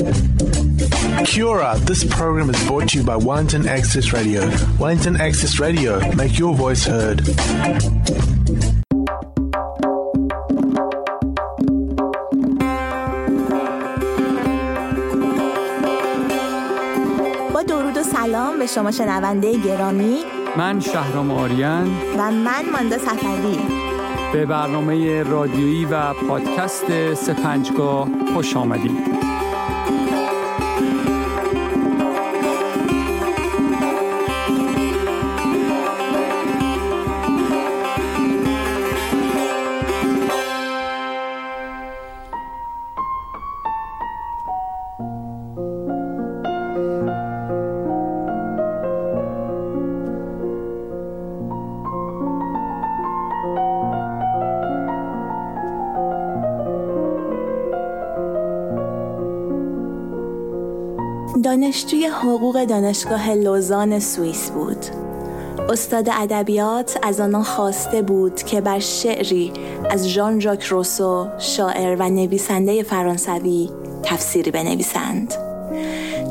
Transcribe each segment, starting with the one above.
Kia this program is brought to you by Wellington Access Radio. Wellington Access Radio, make your voice heard. با درود و سلام به شما شنونده گرامی من شهرام آریان و من ماندا سفری به برنامه رادیویی و پادکست سپنجگاه خوش آمدید دانشجوی حقوق دانشگاه لوزان سوئیس بود. استاد ادبیات از آنان خواسته بود که بر شعری از ژان ژاک روسو شاعر و نویسنده فرانسوی تفسیری بنویسند.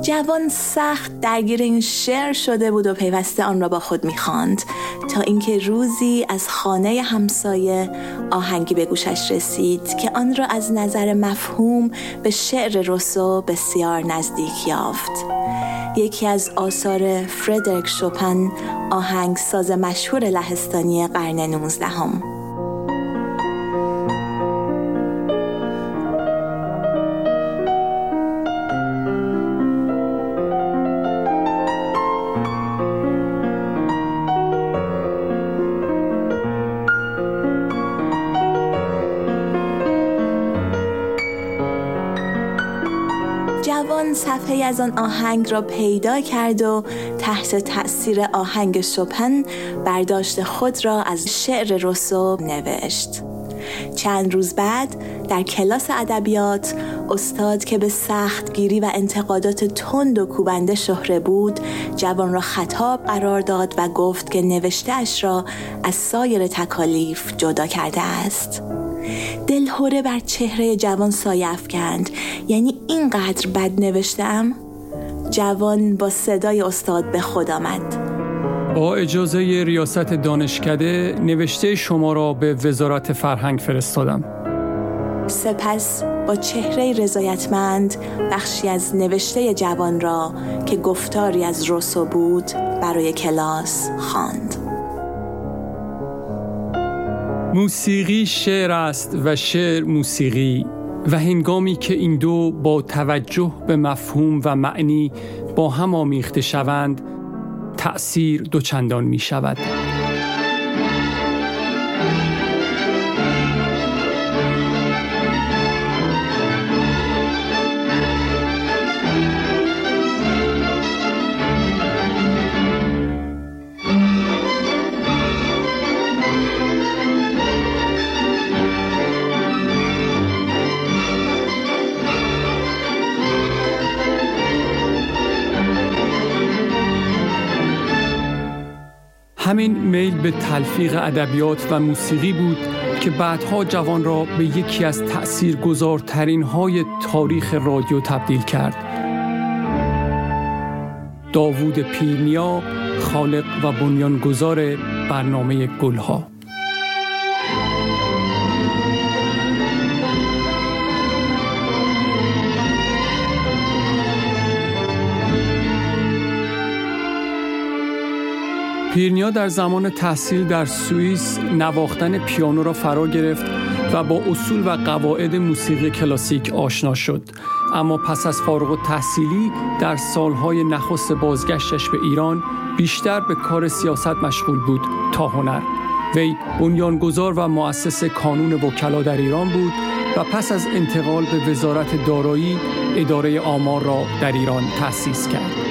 جوان سخت درگیر این شعر شده بود و پیوسته آن را با خود می‌خواند تا اینکه روزی از خانه همسایه آهنگی به گوشش رسید که آن را از نظر مفهوم به شعر روسو بسیار نزدیک یافت. یکی از آثار فردریک شوپن آهنگ ساز مشهور لهستانی قرن نوزدهم. جوان صفحه از آن آهنگ را پیدا کرد و تحت تأثیر آهنگ شپن برداشت خود را از شعر روسو نوشت. چند روز بعد در کلاس ادبیات استاد که به سختگیری و انتقادات تند و کوبنده شهره بود جوان را خطاب قرار داد و گفت که نوشتهاش را از سایر تکالیف جدا کرده است. دلهوره بر چهره جوان سایه افکند. یعنی اینقدر بد نوشتم؟ جوان با صدای استاد به خود آمد. با اجازه ریاست دانشکده نوشته شما را به وزارت فرهنگ فرستادم. سپس با چهره رضایتمند بخشی از نوشته جوان را که گفتاری از روسو بود برای کلاس خواند. موسیقی شعر است و شعر موسیقی و هنگامی که این دو با توجه به مفهوم و معنی با هم آمیخته شوند تأثیر دوچندان می شود. همین میل به تلفیق ادبیات و موسیقی بود که بعدها جوان را به یکی از تأثیرگذارترین های تاریخ رادیو تبدیل کرد. داوود پیرنیا خالق و بنیانگذار برنامه گلها پیرنیا در زمان تحصیل در سوئیس نواختن پیانو را فرا گرفت و با اصول و قواعد موسیقی کلاسیک آشنا شد. اما پس از فارغ تحصیلی در سالهای نخست بازگشتش به ایران بیشتر به کار سیاست مشغول بود تا هنر. وی بنیانگذار و مؤسس کانون وکلا در ایران بود و پس از انتقال به وزارت دارایی اداره آمار را در ایران تأسیس کرد.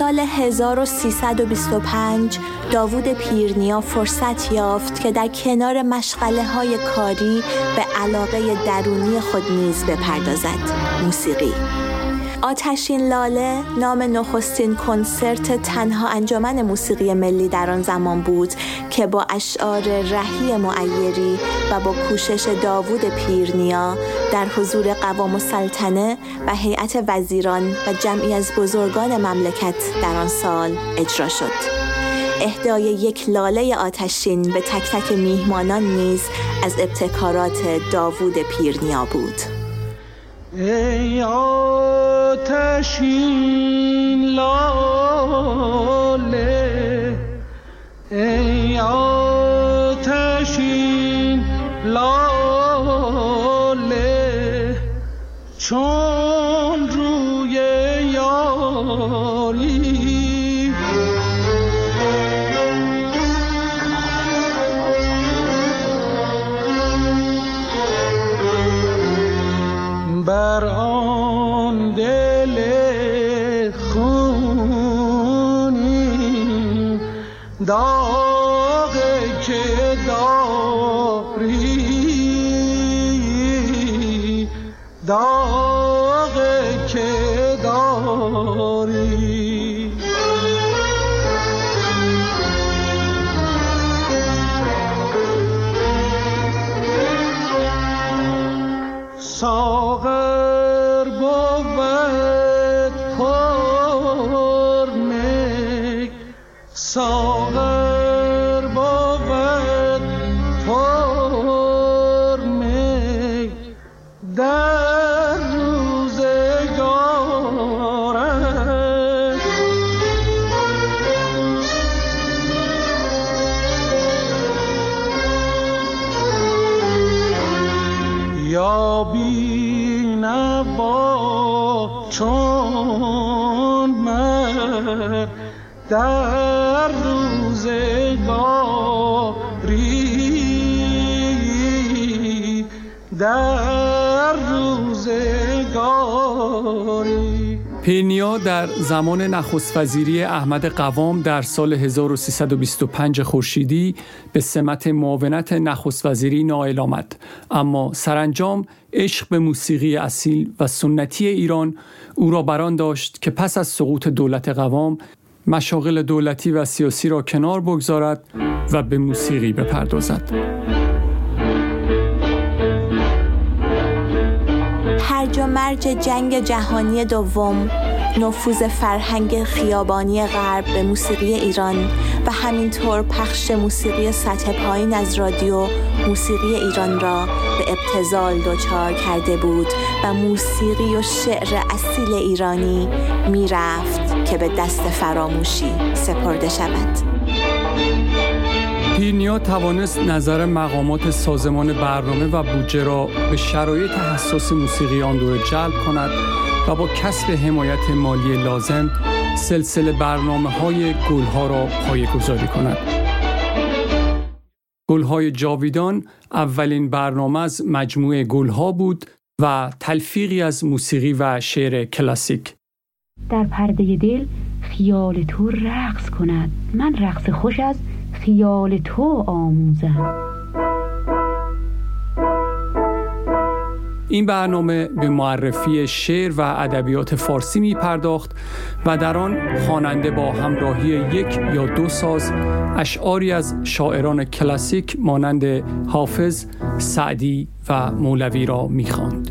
سال 1325 داوود پیرنیا فرصت یافت که در کنار مشغله های کاری به علاقه درونی خود نیز بپردازد. موسیقی آتشین لاله نام نخستین کنسرت تنها انجمن موسیقی ملی در آن زمان بود که با اشعار رهی معیری و با کوشش داوود پیرنیا در حضور قوام السلطنه و هیئت وزیران و جمعی از بزرگان مملکت در آن سال اجرا شد. اهدای یک لاله آتشین به تک تک میهمانان نیز از ابتکارات داوود پیرنیا بود ای آتشین لاله. ای آتشین لاله. چون روزگاری. پینیا در زمان نخست احمد قوام در سال 1325 خورشیدی به سمت معاونت نخست وزیری نائل آمد. اما سرانجام عشق به موسیقی اصیل و سنتی ایران او را بران داشت که پس از سقوط دولت قوام مشاغل دولتی و سیاسی را کنار بگذارد و به موسیقی بپردازد. هرج و مرج جنگ جهانی دوم نفوذ فرهنگ خیابانی غرب به موسیقی ایران و همینطور پخش موسیقی سطح پایین از رادیو موسیقی ایران را به ابتزال دچار کرده بود و موسیقی و شعر اصیل ایرانی می‌رفت که به دست فراموشی سپرده شود. پیرنیا توانست نظر مقامات سازمان برنامه و بودجه را به شرایط حساس موسیقی آن دوره جلب کند و با کسب حمایت مالی لازم سلسله برنامه های گلها را پایگذاری کند. گلهای جاویدان اولین برنامه از مجموعه گلها بود و تلفیقی از موسیقی و شعر کلاسیک. در پرده دل خیال تو رقص کند من رقص خوش از خیال تو آموزم این برنامه به معرفی شعر و ادبیات فارسی می پرداخت و در آن خواننده با همراهی یک یا دو ساز اشعاری از شاعران کلاسیک مانند حافظ، سعدی و مولوی را می خواند.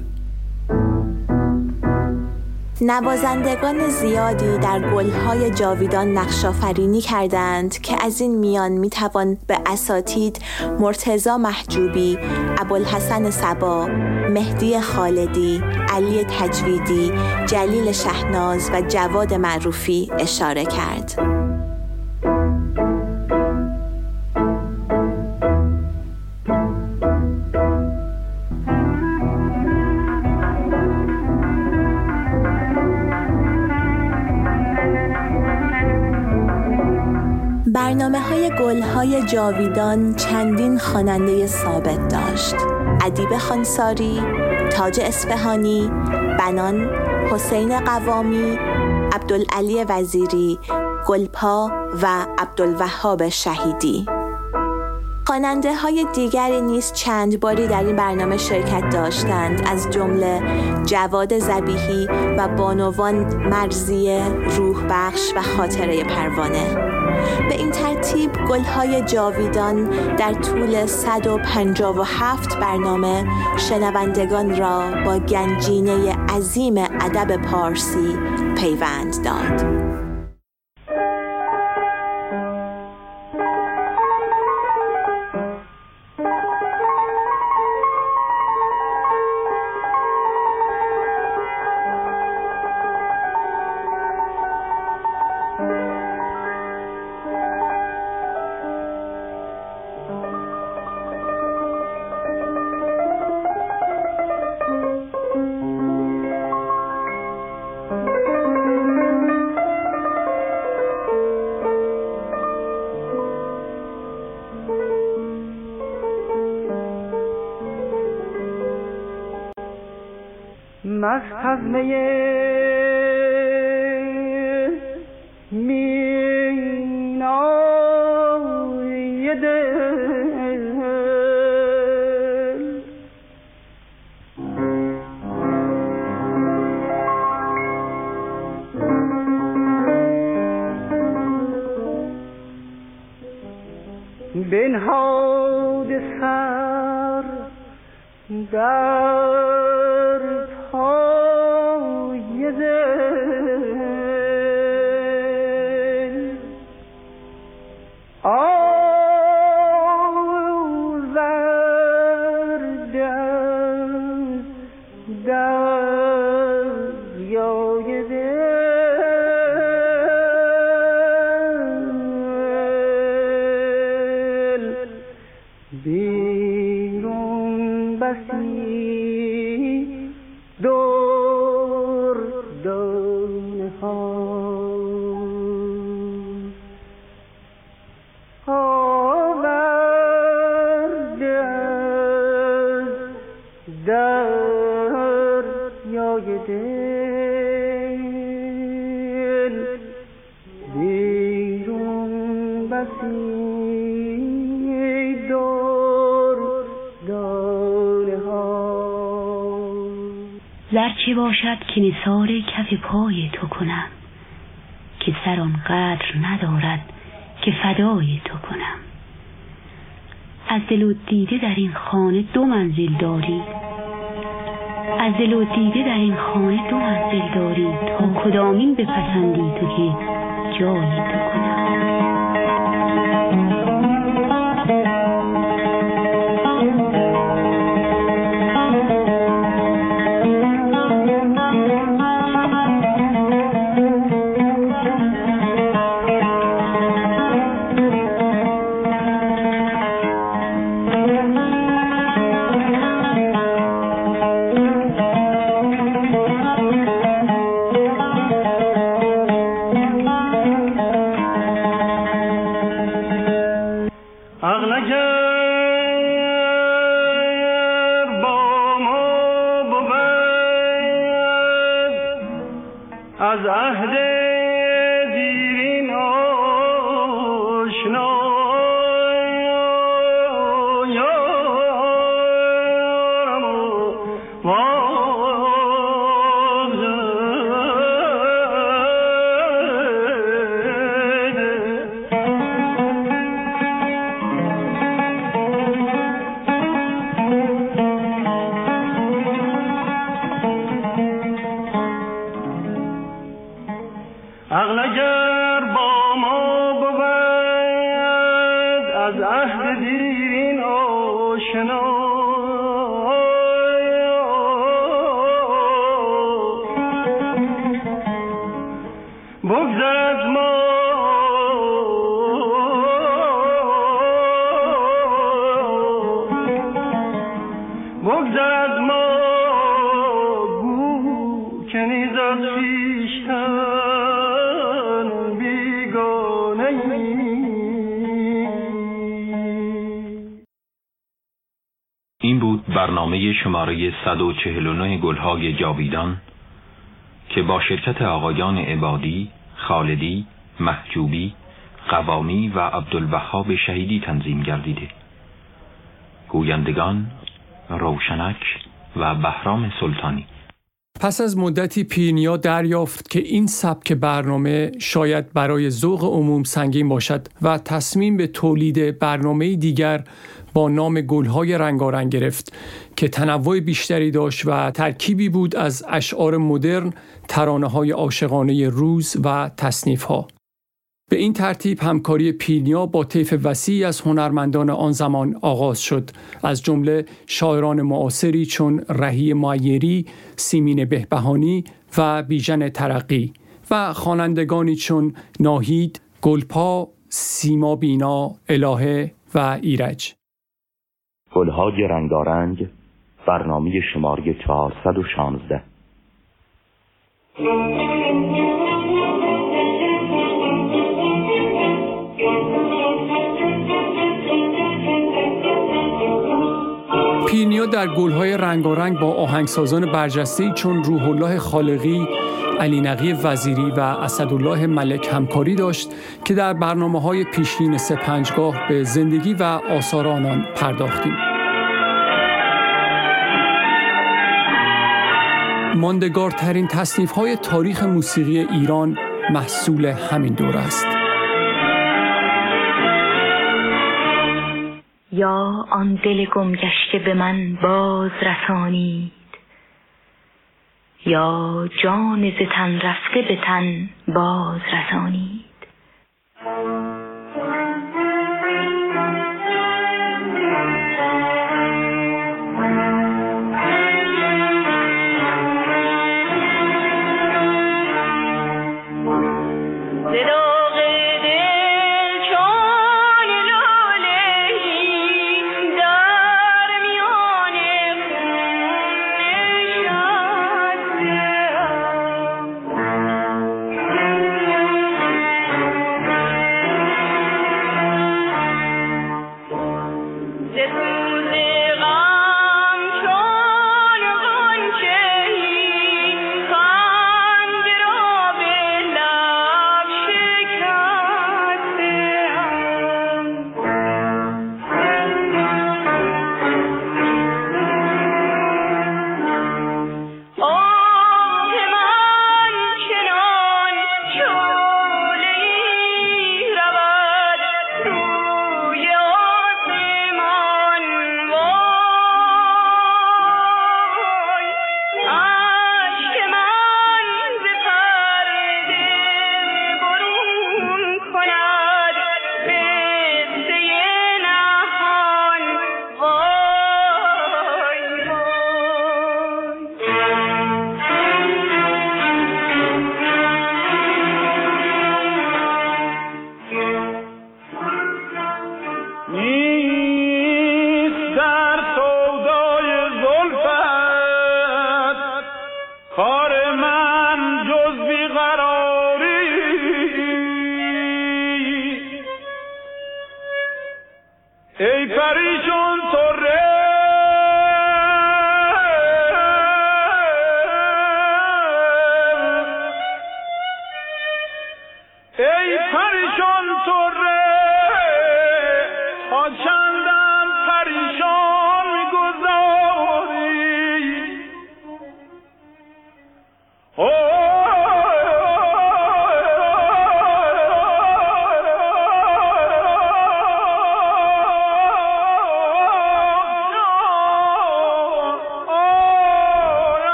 نوازندگان زیادی در گلهای جاویدان نقشافرینی کردند که از این میان می‌توان به اساتید مرتزا محجوبی، ابوالحسن سبا، مهدی خالدی، علی تجویدی، جلیل شهناز و جواد معروفی اشاره کرد. های جاویدان چندین خواننده ثابت داشت. ادیب خانساری، تاج اسفهانی، بنان، حسین قوامی، عبدالعلی وزیری، گلپا و عبدالوهاب شهیدی. خواننده های دیگری نیز چند باری در این برنامه شرکت داشتند. از جمله جواد زبیهی و بانوان مرزیه روح بخش و خاطره پروانه. به این ترتیب گلهای جاویدان در طول 157 برنامه شنوندگان را با گنجینه عظیم ادب پارسی پیوند داد. از چه که نثار کف پای تو کنم که سر قدر ندارد که فدای تو کنم. از دل و دیده در این خانه دو منزل داری. از دل و دیده در این خانه دو منزل داری. تا کدامین بپسندی تو که جای تو کنم. از عهد برنامه شماره 149 گلهای جاویدان که با شرکت آقایان عبادی، خالدی، محجوبی، قوامی و عبدالوهاب شهیدی تنظیم گردیده. گویندگان روشنک و بهرام سلطانی. پس از مدتی پیرنیا دریافت که این سبک برنامه شاید برای ذوق عموم سنگین باشد و تصمیم به تولید برنامه دیگر نام گلهای رنگارنگ گرفت که تنوع بیشتری داشت و ترکیبی بود از اشعار مدرن، ترانه های عاشقانه روز و تصنیف ها. به این ترتیب همکاری پیلنیا با طیف وسیعی از هنرمندان آن زمان آغاز شد از جمله شاعران معاصری چون رهی معیری، سیمین بهبهانی و بیژن ترقی و خوانندگانی چون ناهید، گلپا، سیما بینا، الهه و ایرج. گلهای رنگارنگ برنامه شماره 416 پینیا در گلهای رنگارنگ با آهنگسازان برجسته چون روح الله خالقی، علی نقی وزیری و اسدالله ملک همکاری داشت که در برنامه های پیشین سپنجگاه به زندگی و آثار آنان پرداختیم. ماندگارترین تصنیف های تاریخ موسیقی ایران محصول همین دور است. یا آن دل گم گشته به من باز رسانید یا جان ز تن رفته به تن باز رسانید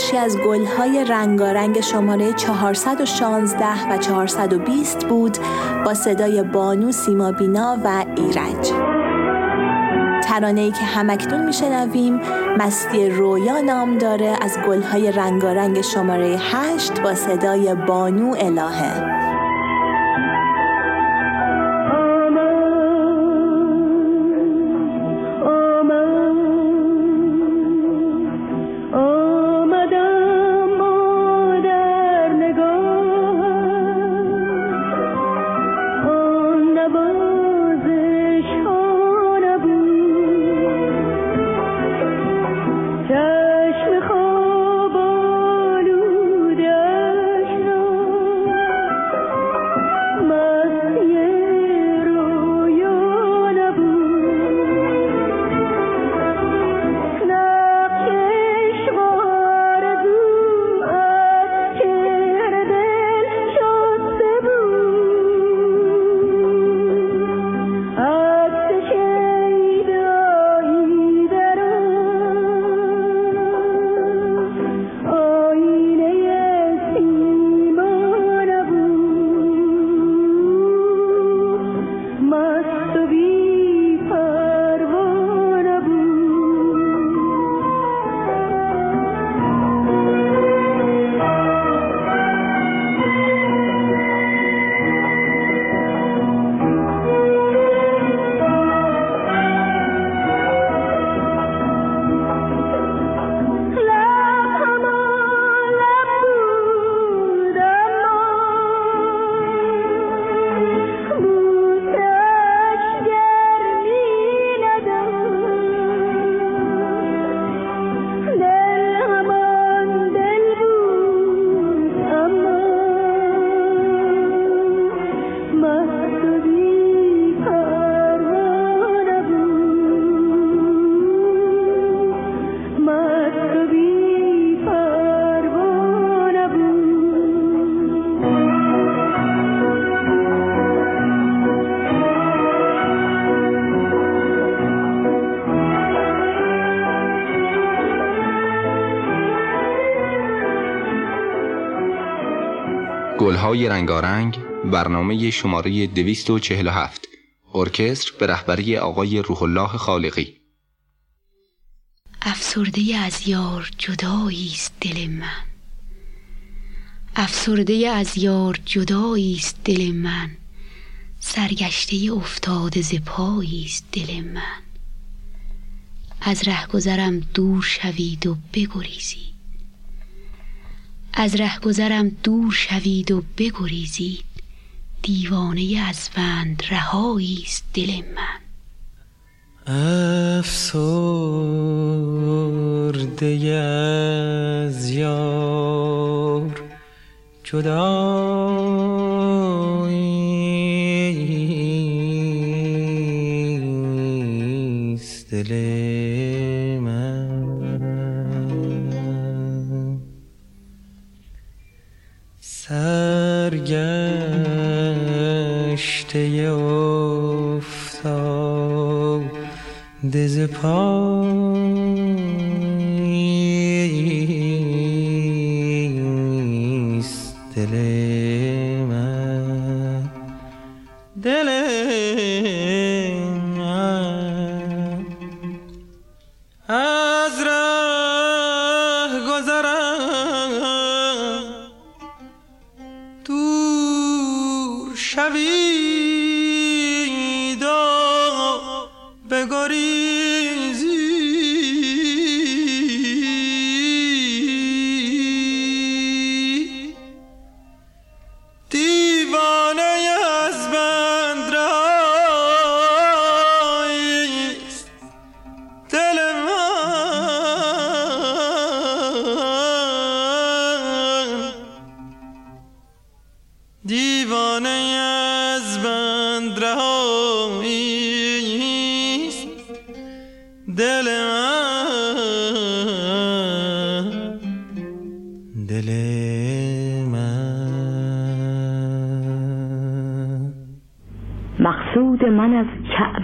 بخشی از گلهای رنگارنگ شماره 416 و 420 بود با صدای بانو سیمابینا و ایرج. ترانه‌ای که همکنون میشنویم مستی رویا نام داره از گلهای رنگارنگ شماره 8 با صدای بانو الهه. گلهای رنگارنگ برنامه شماره 247 ارکستر به رهبری آقای روح الله خالقی. افسرده از یار جدایی است دل من. افسرده از یار جدایی است دل من. سرگشته افتاده ز پایی است دل من. از گذرم دور شوید و بگریزید. از گذرم دور شوید و بگریزید. دیوانه از بند رهایی است دل من. افسرده از یار جدایی دل There's a part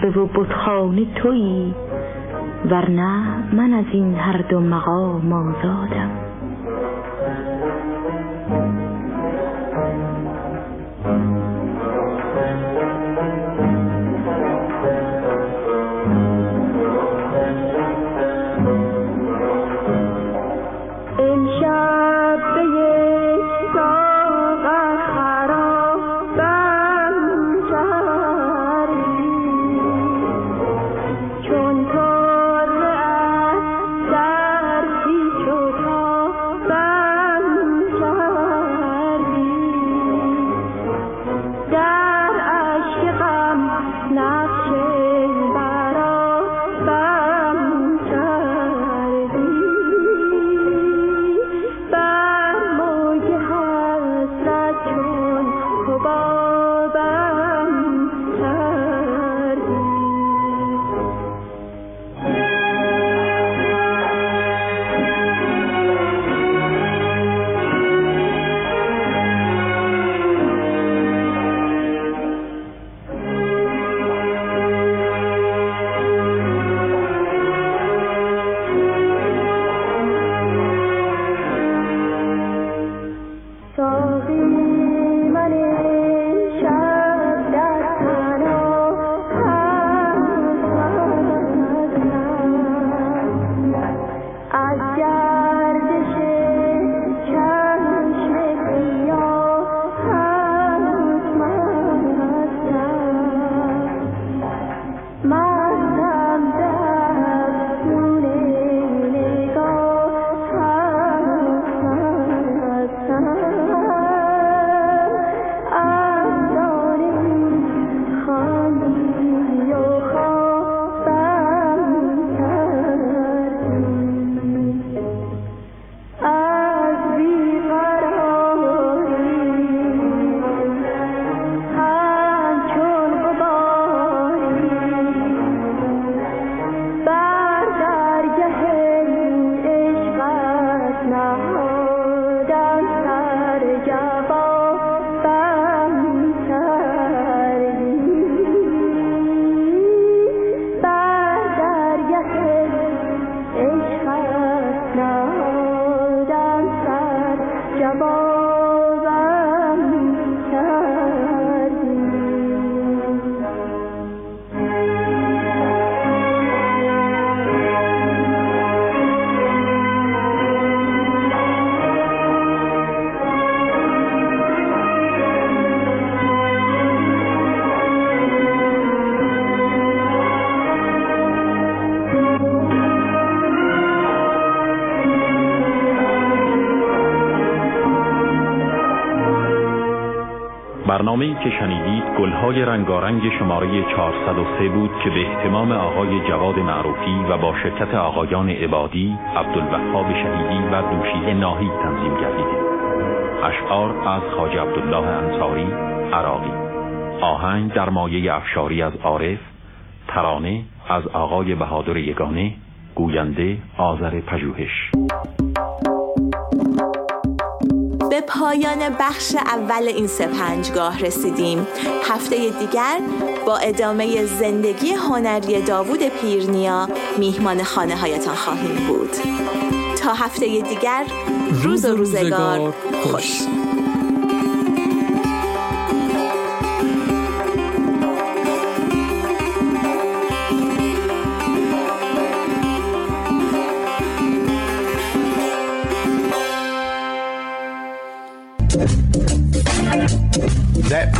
دز و بتخانه تویی ورنه من از این هر دو مقام آزادم. که شنیدید گلهای رنگارنگ شماره 403 بود که به احتمام آقای جواد معروفی و با شرکت آقایان عبادی، عبدالوهاب شهیدی و دوشیه ناهی تنظیم گردیده. اشعار از خاج عبدالله انصاری، عراقی. آهنگ در مایه افشاری از عارف، ترانه از آقای بهادر یگانه، گوینده آذر پژوهش. به پایان بخش اول این سپنجگاه رسیدیم. هفته دیگر با ادامه زندگی هنری داوود پیرنیا میهمان خانه هایتان خواهیم بود. تا هفته دیگر روز و روزگار خوش.